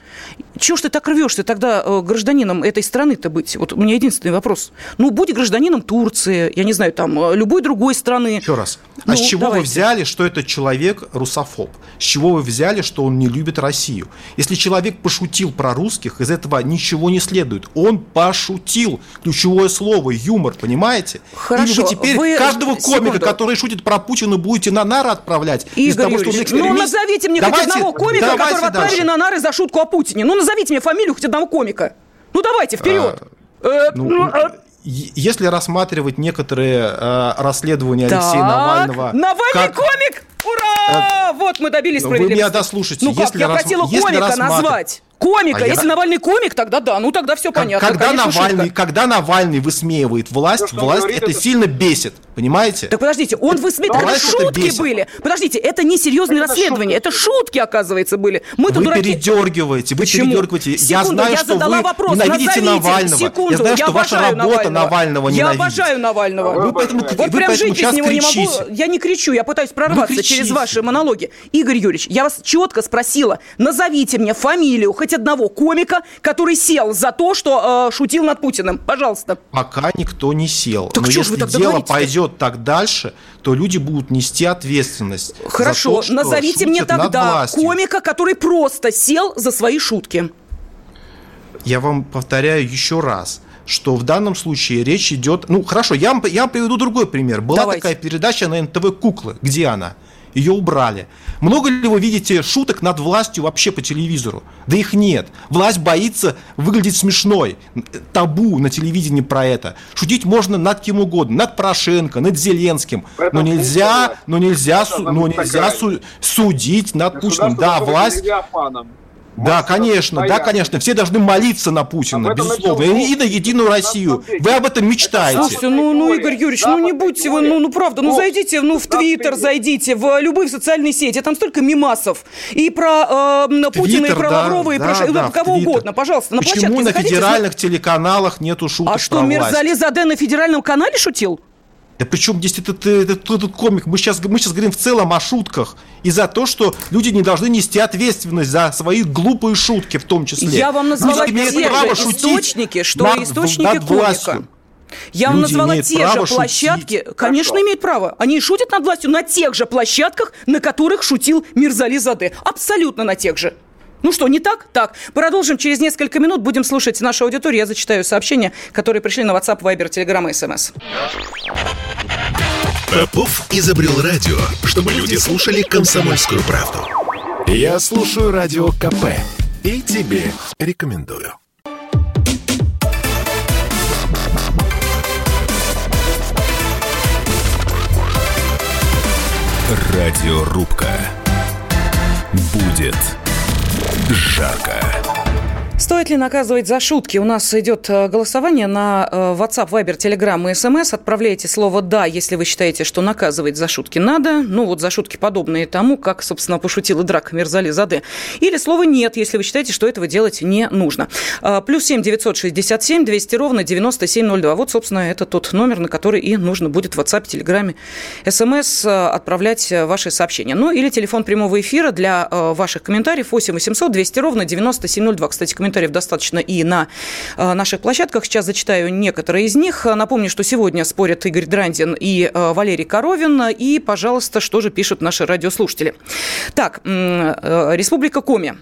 Чего ж ты так рвешься тогда э, гражданином этой страны-то быть? Вот у меня единственный вопрос. Ну, будь гражданином Турции, я не знаю, там, э, любой другой страны. Еще раз. Ну, а с чего давайте. вы взяли, что этот человек русофоб? С чего вы взяли, что он не любит Россию? Если человек пошутил про русских, из этого ничего не следует. Он пошутил. Ключевое слово – юмор, понимаете? Хорошо. Или вы теперь вы... каждого комика, Секунду. который шутит про Путина, будете на нары отправлять? Игорь из того, что он экстремист? Ну, назовите мне давайте, хоть одного комика, которого отправили на нары за шутку о Путине. Ну, назовите мне фамилию хоть одного комика. Ну, давайте, вперед. А, э, ну, ну, а... Если рассматривать некоторые э, расследования так, Алексея Навального... Навальный как... комик! Ура! Э, вот мы добились справедливости. Вы меня дослушайте. Ну как, если я рас... хотела если комика рассматр... назвать. Комика. А Если я... Навальный комик, тогда да. Ну тогда все понятно. Когда Конечно, Навальный, когда Навальный высмеивает власть, то, власть это, это сильно бесит. Понимаете? Так подождите, он высмеивает. Это шутки это были. Подождите, это не серьезные это расследования. Это шутки, оказывается, были. Мы-то вы дураки. передергиваете, вы Почему? передергиваете. Секунду, я знаю, я что вы вопрос. ненавидите Назовите. Навального. Секунду, я знаю, что ваша работа Навального, Я обожаю Навального. Вы, поэтому, вот вы прям жить без него кричите. не могу. Я не кричу, я пытаюсь прорваться через ваши монологи. Игорь Юрьевич, я вас четко спросила, назовите мне фамилию хоть одного комика, который сел за то, что э, шутил над Путиным. Пожалуйста. Пока никто не сел. Так Но если дело пойдет так дальше, то люди будут нести ответственность. Хорошо, то, назовите мне тогда комика, который просто сел за свои шутки. Я вам повторяю еще раз что в данном случае речь идет... Ну, хорошо, я, я вам приведу другой пример. Была Давайте. такая передача на НТВ «Куклы». Где она? Ее убрали. Много ли вы видите шуток над властью вообще по телевизору? Да их нет. Власть боится выглядеть смешной. Табу на телевидении про это. Шутить можно над кем угодно. Над Порошенко, над Зеленским. Но нельзя, но нельзя, но нельзя судить над Путиным. Да, власть... Да, конечно, да, конечно. Все должны молиться на Путина, безусловно. И на Единую Россию. Вы об этом мечтаете. Слушайте, ну, ну, Игорь Юрьевич, ну не будьте вы, ну, ну правда, ну зайдите, ну в Твиттер зайдите, в любые социальные сети, там столько мимасов. И про э, Путина, и про Лаврова, и про да, кого угодно, пожалуйста, на Почему на федеральных телеканалах нету шуток А что, Мирзали Заде на федеральном канале шутил? Да причем здесь этот, этот, этот комик? Мы сейчас, мы сейчас говорим в целом о шутках. И за то, что люди не должны нести ответственность за свои глупые шутки в том числе. Я вам назвала люди те право источники, что над, источники над комика. Властью. Я вам назвала те же площадки. Шутить. Конечно, Хорошо. имеют право. Они шутят над властью на тех же площадках, на которых шутил Мирзали Заде. Абсолютно на тех же. Ну что, не так? Так. Продолжим через несколько минут. Будем слушать нашу аудиторию. Я зачитаю сообщения, которые пришли на WhatsApp, Viber, Telegram и SMS. Попов изобрел радио, чтобы люди слушали комсомольскую правду. Я слушаю радио КП и тебе рекомендую. Радиорубка. Будет жарко. Стоит ли наказывать за шутки? У нас идет э, голосование на э, WhatsApp, Viber, Telegram и SMS. Отправляйте слово «да», если вы считаете, что наказывать за шутки надо. Ну, вот за шутки подобные тому, как, собственно, пошутил и драк Мирзали Заде. Или слово «нет», если вы считаете, что этого делать не нужно. Э, плюс семь девятьсот шестьдесят семь двести ровно девяносто семь ноль два. Вот, собственно, это тот номер, на который и нужно будет в WhatsApp, Telegram, SMS отправлять ваши сообщения. Ну, или телефон прямого эфира для ваших комментариев 8 800 200 ровно 9702. Кстати, комментариев достаточно и на э, наших площадках. Сейчас зачитаю некоторые из них. Напомню, что сегодня спорят Игорь Драндин и э, Валерий Коровин. И, пожалуйста, что же пишут наши радиослушатели. Так, э, Республика Коми.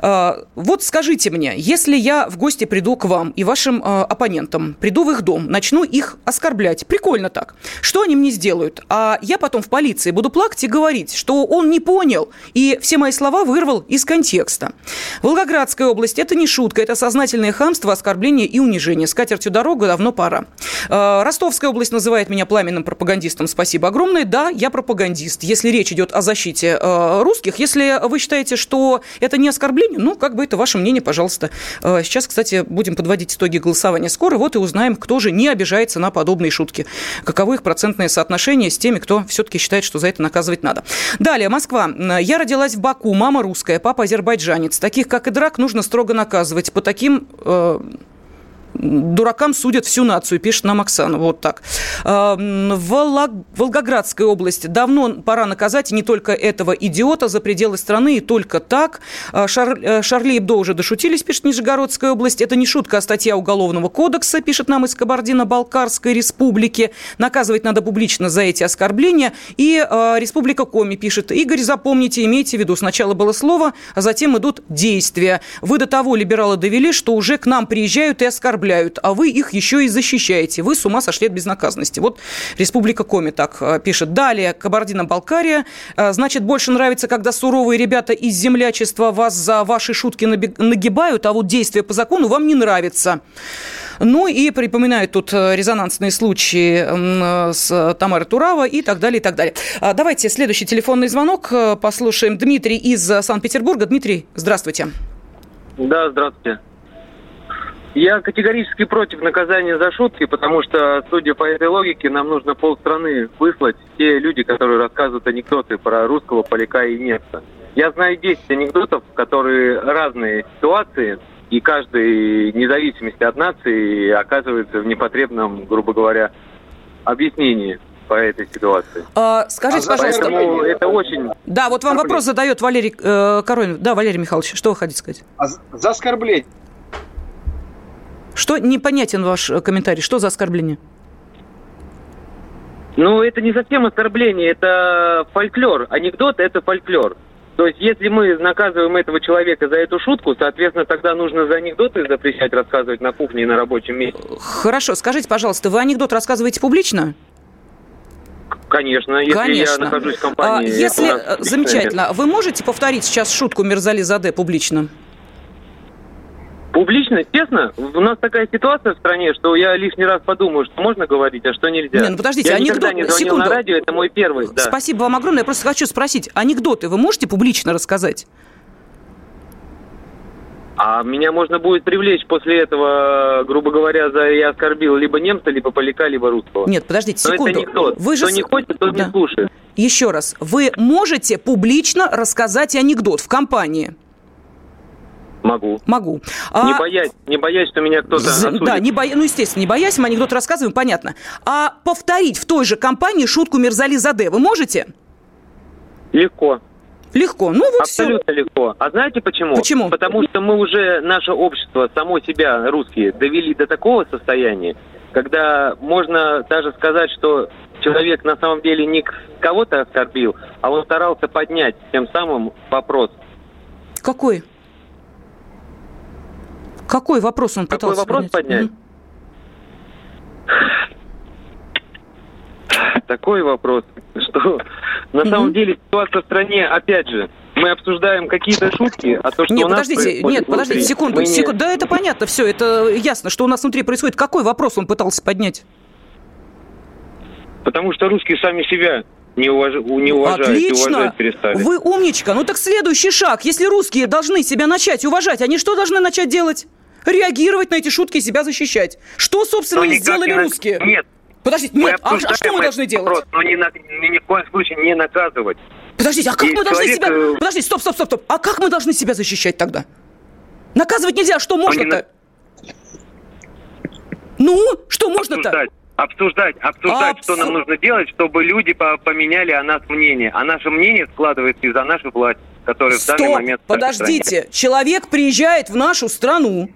А, вот скажите мне, если я в гости приду к вам и вашим а, оппонентам, приду в их дом, начну их оскорблять, прикольно так, что они мне сделают? А я потом в полиции буду плакать и говорить, что он не понял и все мои слова вырвал из контекста. Волгоградская область – это не шутка, это сознательное хамство, оскорбление и унижение. С катертью дорога давно пора. А, Ростовская область называет меня пламенным пропагандистом. Спасибо огромное. Да, я пропагандист. Если речь идет о защите русских, если вы считаете, что это не оскорблению, ну, как бы это ваше мнение, пожалуйста. Э, сейчас, кстати, будем подводить итоги голосования скоро, вот и узнаем, кто же не обижается на подобные шутки. Каково их процентное соотношение с теми, кто все-таки считает, что за это наказывать надо. Далее, Москва. Я родилась в Баку, мама русская, папа азербайджанец. Таких, как и драк, нужно строго наказывать. По таким э, дуракам судят всю нацию, пишет нам Оксана. Вот так. А, Волог... Волгоградская область. Давно пора наказать не только этого идиота за пределы страны, и только так. А, Шар... Э, Шарли Эбдо уже дошутились, пишет Нижегородская область. Это не шутка, а статья Уголовного кодекса, пишет нам из Кабардино-Балкарской республики. Наказывать надо публично за эти оскорбления. И э, Республика Коми пишет. Игорь, запомните, имейте в виду, сначала было слово, а затем идут действия. Вы до того либералы довели, что уже к нам приезжают и оскорбляют оскорбляют, а вы их еще и защищаете. Вы с ума сошли от безнаказанности. Вот Республика Коми так э, пишет. Далее, Кабардино-Балкария. Э, значит, больше нравится, когда суровые ребята из землячества вас за ваши шутки нагибают, а вот действия по закону вам не нравится. Ну и припоминают тут э, резонансные случаи с Тамарой Турава и так далее, и так далее. А, давайте следующий телефонный звонок послушаем. Дмитрий из Санкт-Петербурга. Дмитрий, здравствуйте. Да, здравствуйте. Я категорически против наказания за шутки, потому что, судя по этой логике, нам нужно полстраны выслать те люди, которые рассказывают анекдоты про русского поляка и немца. Я знаю 10 анекдотов, которые разные ситуации, и каждый, вне зависимости от нации, оказывается в непотребном, грубо говоря, объяснении по этой ситуации. А, скажите, а пожалуйста. Поэтому это очень... Да, вот вам вопрос задает Валерий э, Коронин. Да, Валерий Михайлович, что вы хотите сказать? А за оскорбление что непонятен ваш э, комментарий? Что за оскорбление? Ну, это не совсем оскорбление, это фольклор. Анекдот – это фольклор. То есть, если мы наказываем этого человека за эту шутку, соответственно, тогда нужно за анекдоты запрещать рассказывать на кухне и на рабочем месте. Хорошо, скажите, пожалуйста, вы анекдот рассказываете публично? Конечно, если Конечно. я нахожусь в компании. А, если замечательно, вы можете повторить сейчас шутку Мирзали Заде публично? Публично, честно, у нас такая ситуация в стране, что я лишний раз подумаю, что можно говорить, а что нельзя. Не, ну подождите, я анекдот... никогда не звонил Секунду. на радио, это мой первый. Да. Спасибо вам огромное. Я просто хочу спросить, анекдоты вы можете публично рассказать? А меня можно будет привлечь после этого, грубо говоря, за я оскорбил либо немца, либо поляка, либо русского. Нет, подождите, секунду. Но это анекдот. Вы же... Кто не хочет, тот да. не слушает. Еще раз, вы можете публично рассказать анекдот в компании? Могу. Могу. А... Не, боясь, не боясь, что меня кто-то осудит. Да, не боя... ну, естественно, не боясь, мы анекдот рассказываем, понятно. А повторить в той же компании шутку Мирзали Заде вы можете? Легко. Легко. Ну вот Абсолютно все. легко. А знаете почему? Почему? Потому что мы уже, наше общество, само себя, русские, довели до такого состояния, когда можно даже сказать, что человек на самом деле не кого-то оскорбил, а он старался поднять тем самым вопрос. Какой? Какой вопрос он пытался Какой вопрос поднять? поднять? такой вопрос, что на mm-hmm. самом деле ситуация в стране, опять же, мы обсуждаем какие-то шутки, а то, что нет, у нас подождите, нет, подождите, секунду, не... секунду. Да, это понятно, все, это ясно, что у нас внутри происходит. Какой вопрос он пытался поднять? Потому что русские сами себя не, уваж... не уважают, Отлично. уважать перестали. Вы умничка. Ну так следующий шаг. Если русские должны себя начать уважать, они что должны начать делать? Реагировать на эти шутки и себя защищать. Что, собственно, сделали не... русские? Нет. Подождите, нет, а, а что мы должны делать? Вопрос, но ни, на, ни, ни в коем случае не наказывать. Подождите, а как и мы должны себя... Э, Подождите, стоп, стоп, стоп, стоп. А как мы должны себя защищать тогда? Наказывать нельзя, что можно-то? Ну, что можно-то? Обсуждать, обсуждать, Абс... что нам нужно делать, чтобы люди поменяли о нас мнение. А наше мнение складывается из-за нашей власти, которая Стоп, в данный момент... подождите. Человек приезжает в нашу страну,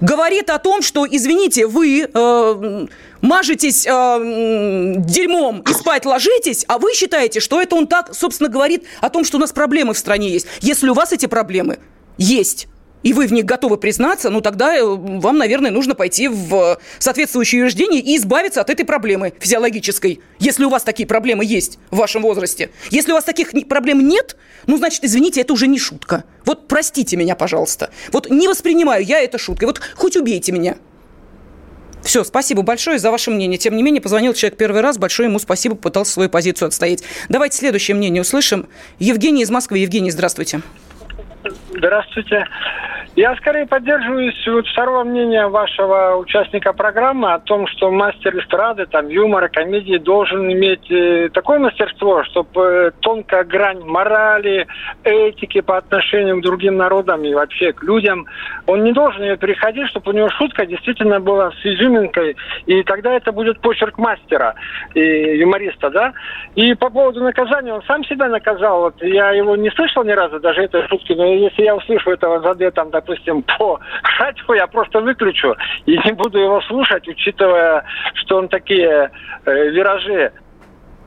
говорит о том, что, извините, вы э, мажетесь э, дерьмом и спать ложитесь, а вы считаете, что это он так, собственно, говорит о том, что у нас проблемы в стране есть. Если у вас эти проблемы есть, и вы в них готовы признаться, ну тогда э, вам, наверное, нужно пойти в соответствующее учреждение и избавиться от этой проблемы физиологической, если у вас такие проблемы есть в вашем возрасте. Если у вас таких проблем нет, ну, значит, извините, это уже не шутка. Вот простите меня, пожалуйста. Вот не воспринимаю я это шуткой. Вот хоть убейте меня. Все, спасибо большое за ваше мнение. Тем не менее, позвонил человек первый раз. Большое ему спасибо, пытался свою позицию отстоять. Давайте следующее мнение услышим. Евгений из Москвы. Евгений, здравствуйте. Здравствуйте. Я скорее поддерживаюсь вот второго мнения вашего участника программы о том, что мастер эстрады, там, юмора, комедии должен иметь э, такое мастерство, чтобы э, тонкая грань морали, этики по отношению к другим народам и вообще к людям, он не должен ее переходить, чтобы у него шутка действительно была с изюминкой, и тогда это будет почерк мастера и юмориста, да? И по поводу наказания, он сам себя наказал, вот я его не слышал ни разу, даже этой шутки, но если я услышу этого заде там, допустим, [LAUGHS] по радио я просто выключу и не буду его слушать, учитывая, что он такие э, виражи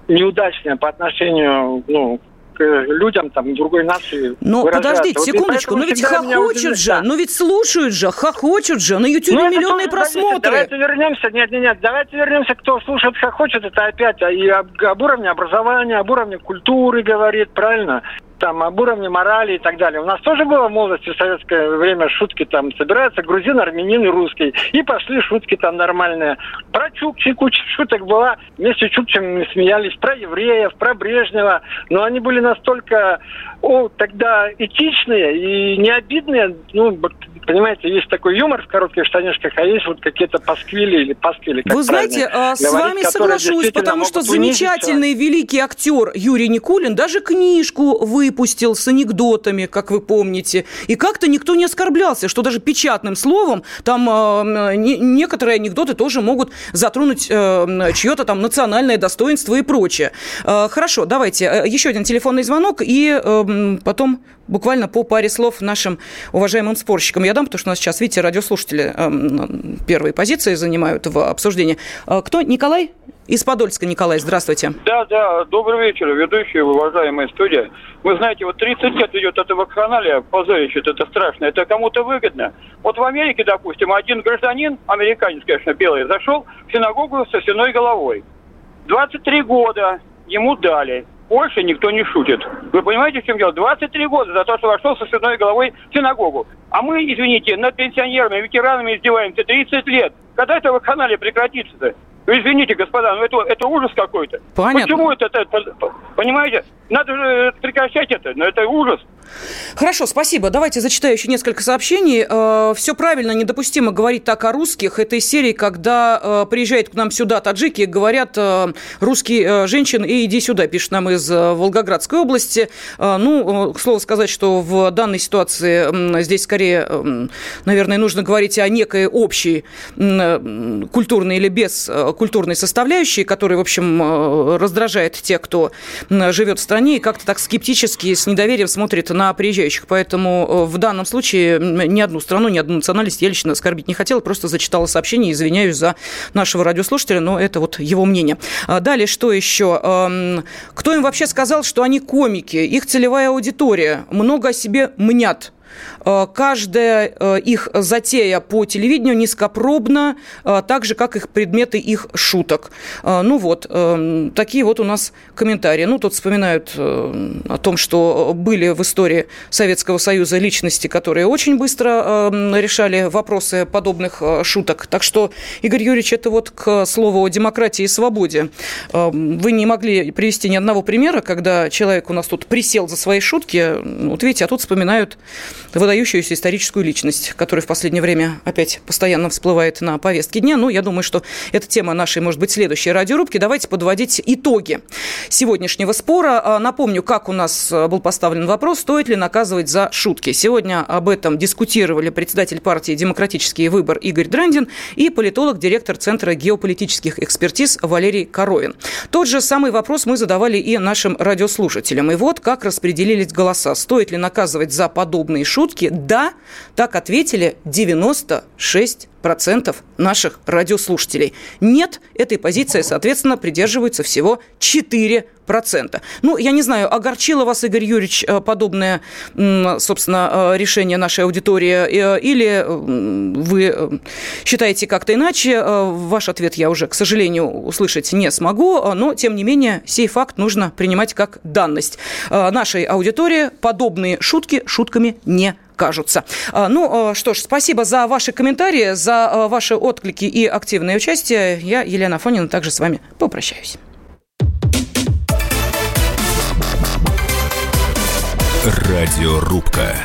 неудачные по отношению ну, к людям там другой нации. Ну, подождите, вот секундочку, но ведь хохочут же, да. ну ведь слушают же, хохочут же, на Ютубе ну, миллионные просмотры. Давайте вернемся, нет, нет, нет, давайте вернемся, кто слушает, хохочет, это опять и об, об уровне образования, об уровне культуры говорит, правильно? Там об уровне морали и так далее. У нас тоже было в молодости в советское время шутки там собираются грузин, армянин и русский. И пошли шутки там нормальные. Про Чукчи куча шуток была. Вместе с Чукчами смеялись. Про евреев, про Брежнева. Но они были настолько о, тогда этичные и не обидные. Ну, понимаете, есть такой юмор в коротких штанишках, а есть вот какие-то пасквили или пасквили. Вы знаете, а, с вами соглашусь, потому что замечательный великий актер Юрий Никулин даже книжку выпустил с анекдотами, как вы помните. И как-то никто не оскорблялся, что даже печатным словом там э, не, некоторые анекдоты тоже могут затронуть э, чье-то там национальное достоинство и прочее. Э, хорошо, давайте э, еще один телефонный звонок и э, потом буквально по паре слов нашим уважаемым спорщикам. Я дам, потому что у нас сейчас, видите, радиослушатели э, первые позиции занимают в обсуждении. Э, кто? Николай? Из Подольска, Николай, здравствуйте. Да, да, добрый вечер, ведущие, уважаемая студия. Вы знаете, вот 30 лет идет эта вакханалия, позорище, это страшно, это кому-то выгодно. Вот в Америке, допустим, один гражданин, американец, конечно, белый, зашел в синагогу со свиной головой. 23 года ему дали. Польше никто не шутит. Вы понимаете, в чем дело? 23 года за то, что вошел со свиной головой в синагогу. А мы, извините, над пенсионерами, ветеранами издеваемся 30 лет. Когда это в канале прекратится-то? Ну, извините, господа, но это, это ужас какой-то. Понятно. Почему это, это, понимаете? Надо же прекращать это, но это ужас. Хорошо, спасибо. Давайте зачитаю еще несколько сообщений. Э, Все правильно, недопустимо говорить так о русских. Это из серии, когда э, приезжает к нам сюда таджики, говорят э, русские женщины, и иди сюда, пишет нам из Волгоградской области. Ну, к слову сказать, что в данной ситуации здесь скорее, наверное, нужно говорить о некой общей культурной или без культурной составляющей, которая, в общем, раздражает тех, кто живет в стране и как-то так скептически, с недоверием смотрит на приезжающих. Поэтому э, в данном случае ни одну страну, ни одну национальность я лично оскорбить не хотела, просто зачитала сообщение, извиняюсь за нашего радиослушателя, но это вот его мнение. А далее, что еще? Кто им вообще сказал, что они комики? Их целевая аудитория много о себе мнят. Каждая их затея по телевидению низкопробна, так же, как их предметы их шуток. Ну вот, такие вот у нас комментарии. Ну, тут вспоминают о том, что были в истории Советского Союза личности, которые очень быстро решали вопросы подобных шуток. Так что, Игорь Юрьевич, это вот к слову о демократии и свободе. Вы не могли привести ни одного примера, когда человек у нас тут присел за свои шутки. Вот видите, а тут вспоминают выдающуюся историческую личность, которая в последнее время опять постоянно всплывает на повестке дня. Ну, я думаю, что это тема нашей, может быть, следующей радиорубки. Давайте подводить итоги сегодняшнего спора. А, напомню, как у нас был поставлен вопрос, стоит ли наказывать за шутки. Сегодня об этом дискутировали председатель партии «Демократический выбор» Игорь Драндин и политолог, директор Центра геополитических экспертиз Валерий Коровин. Тот же самый вопрос мы задавали и нашим радиослушателям. И вот как распределились голоса. Стоит ли наказывать за подобные шутки? Да, так ответили 96 процентов наших радиослушателей. Нет, этой позиции, соответственно, придерживаются всего 4 процента. Ну, я не знаю, огорчило вас, Игорь Юрьевич, э, подобное, собственно, э, решение нашей аудитории, э, или вы считаете как-то иначе? Ваш ответ я уже, к сожалению, услышать не смогу, но, тем не менее, сей факт нужно принимать как данность. Нашей аудитории подобные шутки шутками не кажутся. Ну что ж, спасибо за ваши комментарии, за а, ваши отклики и активное участие. Я, Елена Фонина, также с вами попрощаюсь. Радиорубка.